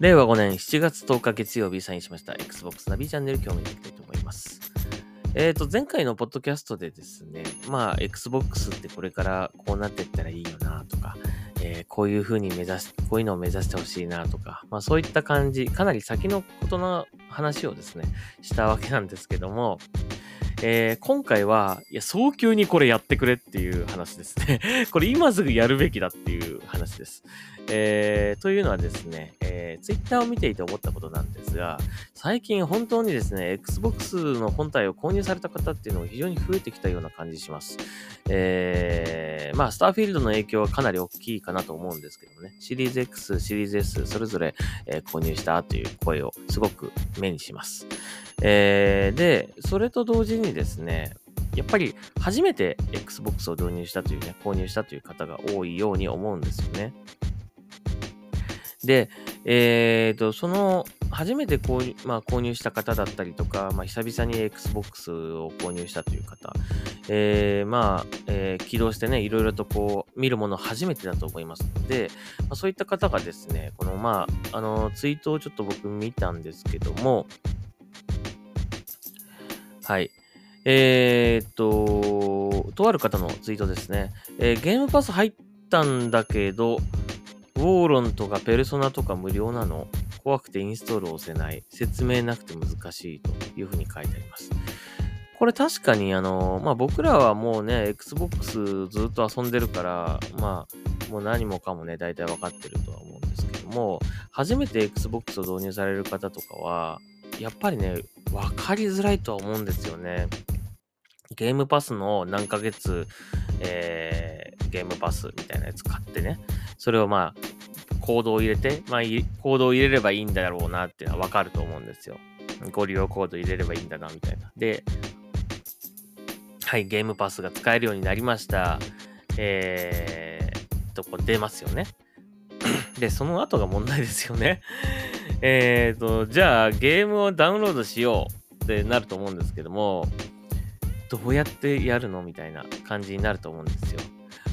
令和5年7月10日月曜日サインしました Xbox ナビチャンネル今日もやってきたいと思います。えっ、と、前回のポッドキャストでですね、まあ、Xbox ってこれからこうなっていったらいいよなとか、えーこういう風に目指す、こういうのを目指してほしいなとか、まあそういった感じ、かなり先のことの話をですね、したわけなんですけども、えー今回は、いや、早急にこれやってくれっていう話ですね。これ今すぐやるべきだっていう話です。えーというのはですね、えー、Twitter を見ていて思ったことなんですが、最近本当にですね、Xbox の本体を購入された方っていうのが非常に増えてきたような感じします。えー、まあ、スターフィールドの影響はかなり大きいかなと思うんですけどもね、シリーズ X、シリーズ S、それぞれ、え購入したという声をすごく目にします。えー、で、それと同時にですね、やっぱり初めて Xbox を導入したというね、購入したという方が多いように思うんですよね。で、えーと、その、初めて購入,、まあ、購入した方だったりとか、まあ、久々に Xbox を購入したという方、えーまあ、えー起動してね、いろいろとこう、見るもの初めてだと思いますので、まあ、そういった方がですね、この、まあ、あの、ツイートをちょっと僕見たんですけども、はい。えーっと、とある方のツイートですね。えーゲームパス入ったんだけど、ウォーロンとかペルソナとか無料なの？怖くてインストールを押せない。説明なくて難しいというふうに書いてあります。これ確かにあの、まあ、僕らはもうね、Xbox ずっと遊んでるから、まあ、もう何もかもね、大体わかってるとは思うんですけども、初めて Xbox を導入される方とかは、やっぱりね、わかりづらいとは思うんですよね。ゲームパスの何ヶ月、えーゲームパスみたいなやつ買ってね、それをまあ、コードを入れて、まあ、コードを入れればいいんだろうなっていうのはわかると思うんですよ。ご利用コード入れればいいんだな、みたいな。で、はい、ゲームパスが使えるようになりました。えー、と、こ出ますよね。で、その後が問題ですよね。えーと、じゃあ、ゲームをダウンロードしようってなると思うんですけども、どうやってやるのみたいな感じになると思うんですよ。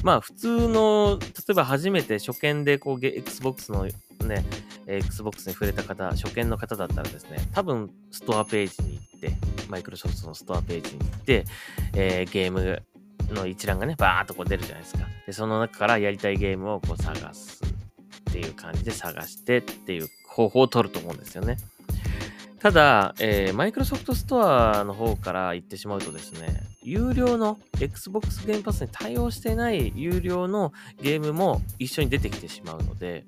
まあ普通の、例えば初めて初見でこう Xbox のね、Xbox に触れた方、初見の方だったらですね、多分ストアページに行って、マイクロソフトのストアページに行って、えーゲームの一覧がね、バーっとこう出るじゃないですか。で、その中からやりたいゲームをこう探すっていう感じで探してっていう方法を取ると思うんですよね。ただ、えー、マイクロソフトストアの方から言ってしまうとですね、有料の Xbox ゲームパスに対応してない有料のゲームも一緒に出てきてしまうので、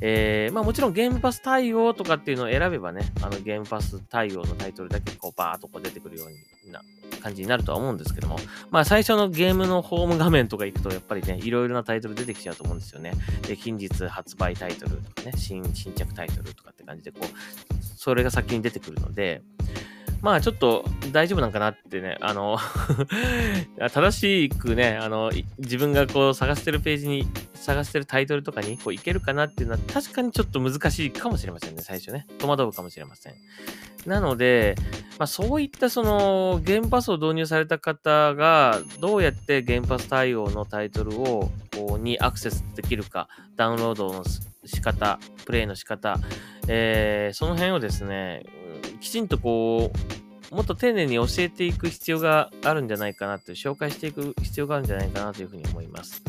えーまあもちろんゲームパス対応とかっていうのを選べばね、あのゲームパス対応のタイトルだけこうバーっとこう出てくるようにな感じになるとは思うんですけども、まあ最初のゲームのホーム画面とか行くとやっぱりね、いろいろなタイトル出てきちゃうと思うんですよね。で、近日発売タイトルとかね、新新着タイトルとかって感じでこう、それが先に出てくるので、まあちょっと大丈夫なんかなってね、あの、正しくね、あの、自分がこう探してるページに、探してるタイトルとかにこういけるかなっていうのは確かにちょっと難しいかもしれませんね、最初ね。戸惑うかもしれません。なので、まあそういったそのゲームパスを導入された方がどうやってゲームパス対応のタイトルをこうにアクセスできるか、ダウンロードの仕方、プレイの仕方、えーその辺をですね、きちんとこう、もっと丁寧に教えていく必要があるんじゃないかなという、紹介していく必要があるんじゃないかなというふうに思います。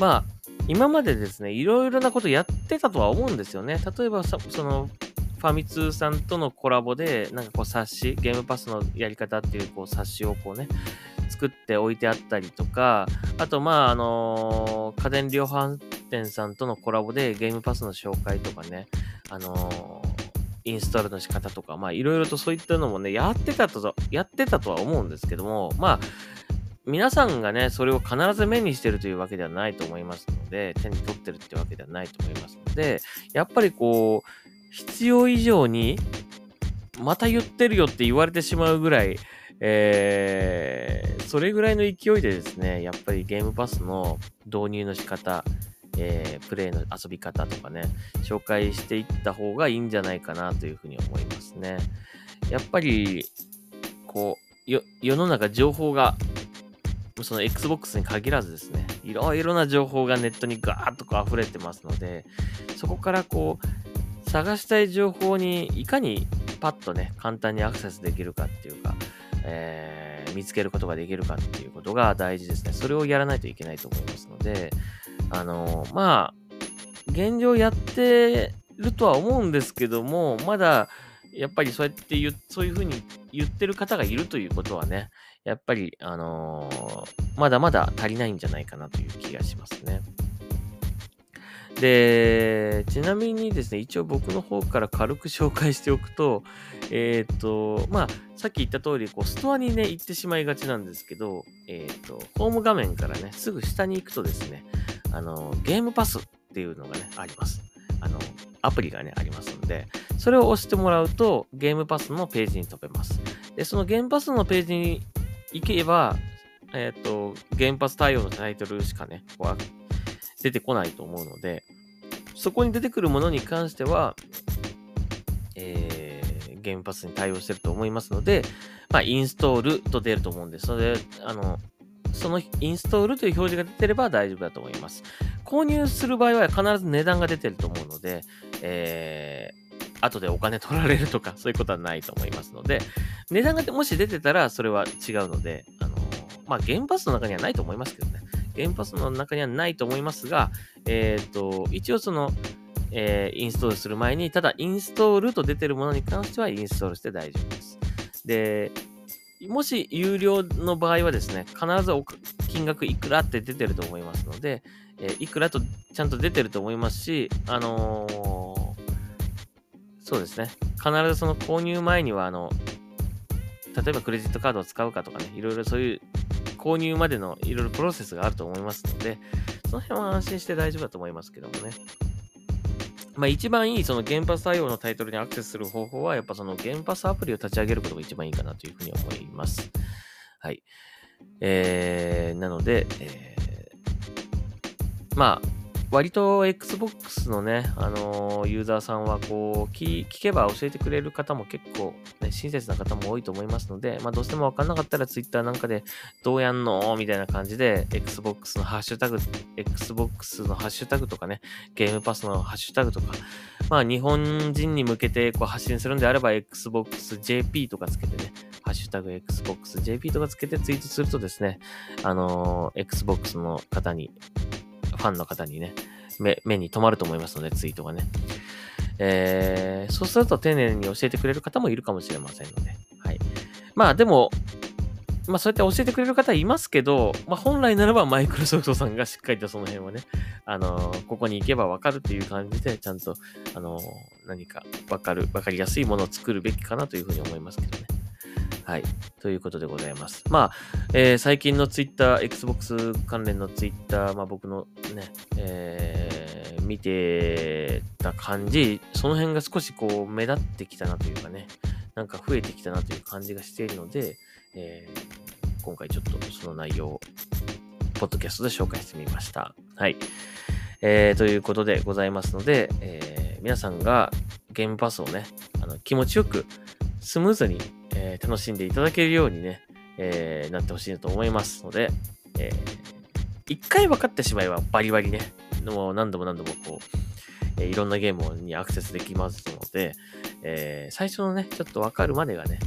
まあ、今までですね、いろいろなことやってたとは思うんですよね。例えば、その、ファミ通さんとのコラボで、なんかこう冊子、ゲームパスのやり方っていうこう冊子をこうね、作って置いてあったりとか、あと、まあ、あの家電量販店さんとのコラボでゲームパスの紹介とかね、あのインストールの仕方とか、まあ、いろいろとそういったのもね、やってたと、やってたとは思うんですけども、まあ、皆さんがね、それを必ず目にしてるというわけではないと思いますので、手に取ってるってわけではないと思いますので、やっぱりこう、必要以上に、また言ってるよって言われてしまうぐらい、えーそれぐらいの勢いでですね、やっぱりゲームパスの導入の仕方、えープレイの遊び方とかね、紹介していった方がいいんじゃないかなというふうに思いますね。やっぱり、こう、よ世の中情報が、その Xbox に限らずですね、いろいろな情報がネットにガーッとこう溢れてますので、そこからこう、探したい情報にいかにパッとね、簡単にアクセスできるかっていうか、えー、見つけることができるかっていうことが大事ですね。それをやらないといけないと思いますので、あのー、まあ、現状やってるとは思うんですけども、まだ、やっぱりそうやって言そういうふうに言ってる方がいるということはね、やっぱり、あのー、まだまだ足りないんじゃないかなという気がしますね。で、ちなみにですね、一応僕の方から軽く紹介しておくと、えっ、ー、と、まあ、さっき言った通り、こう、ストアにね、行ってしまいがちなんですけど、えっ、ー、と、ホーム画面からね、すぐ下に行くとですね、あの、ゲームパスっていうのがね、あります。あの、アプリがね、ありますので、それを押してもらうと、ゲームパスのページに飛べます。で、そのゲームパスのページに行けば、えっ、ー、と、ゲームパス対応のタイトルしかね、出てこないと思うので、そこに出てくるものに関しては、えー、ゲームパスに対応してると思いますので、まあ、インストールと出ると思うんで、それで、あの、そのインストールという表示が出てれば大丈夫だと思います。購入する場合は必ず値段が出てると思うので、えー、後でお金取られるとか、そういうことはないと思いますので、値段がもし出てたらそれは違うので、あのまあ、ゲームパスの中にはないと思いますけどね。ゲームパスの中にはないと思いますが、えっ、ー、と、一応その、えー、インストールする前に、ただインストールと出てるものに関してはインストールして大丈夫です。で、もし有料の場合はですね、必ず金額いくらって出てると思いますので、えー、いくらとちゃんと出てると思いますし、あのー、そうですね、必ずその購入前には、あの、例えばクレジットカードを使うかとかね、いろいろそういう購入までのいろいろプロセスがあると思いますので、その辺は安心して大丈夫だと思いますけどもね。まあ一番いいその原発対応のタイトルにアクセスする方法は、やっぱその原発アプリを立ち上げることが一番いいかなというふうに思います。はい。えー、なので、えー、まあ、割と Xbox のね、あのー、ユーザーさんはこう聞、聞けば教えてくれる方も結構、ね、親切な方も多いと思いますので、まあ、どうしてもわかんなかったら Twitter なんかで、どうやんのみたいな感じで、Xbox のハッシュタグ、Xbox のハッシュタグとかね、ゲームパスのハッシュタグとか、まあ、日本人に向けてこう発信するんであれば、XboxJP とかつけてね、ハッシュタグ XboxJP とかつけてツイートするとですね、あのー、Xbox の方にファンの方にね、目目に留まると思いますので、ツイートがね。えー、そうすると丁寧に教えてくれる方もいるかもしれませんので。はい。まあでも、まあそうやって教えてくれる方いますけど、まあ本来ならばマイクロソフトさんがしっかりとその辺はね、あのー、ここに行けばわかるっていう感じで、ちゃんと、あのー、何かわかる、わかりやすいものを作るべきかなというふうに思いますけどね。はい。ということでございます。まあ、えー、最近のツイッター、Xbox 関連のツイッター、まあ僕のね、えー、見てた感じ、その辺が少しこう目立ってきたなというかね、なんか増えてきたなという感じがしているので、えー、今回ちょっとその内容を、ポッドキャストで紹介してみました。はい。えー、ということでございますので、えー、皆さんがゲームパスをね、あの気持ちよく、スムーズに楽しんでいただけるようにね、えー、なってほしいなと思いますので、えー、一回分かってしまえばバリバリね、もう何度も何度もこう、えー、いろんなゲームにアクセスできますので、えー、最初のね、ちょっと分かるまでがね、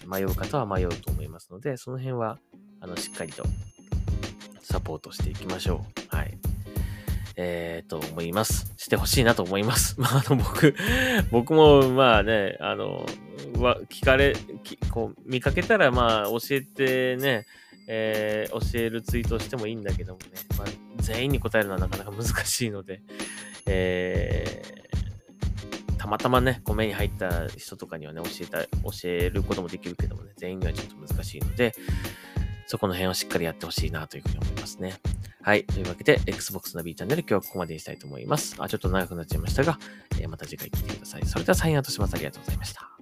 えー、迷う方は迷うと思いますので、その辺は、あの、しっかりとサポートしていきましょう。はい。えー、と思います。してほしいなと思います。まあ、あの、僕、僕も、まあね、あの、は、聞かれ、こう、見かけたら、まあ、教えてね、えー、教えるツイートをしてもいいんだけどもね、まあ、全員に答えるのはなかなか難しいので、えー、たまたまね、こう目に入った人とかにはね、教えた、教えることもできるけどもね、全員にはちょっと難しいので、そこの辺をしっかりやってほしいなというふうに思いますね。はい。というわけで、Xbox ナビチャンネル今日はここまでにしたいと思います。あ、ちょっと長くなっちゃいましたが、えー、また次回聞いてください。それではサインアウトします。ありがとうございました。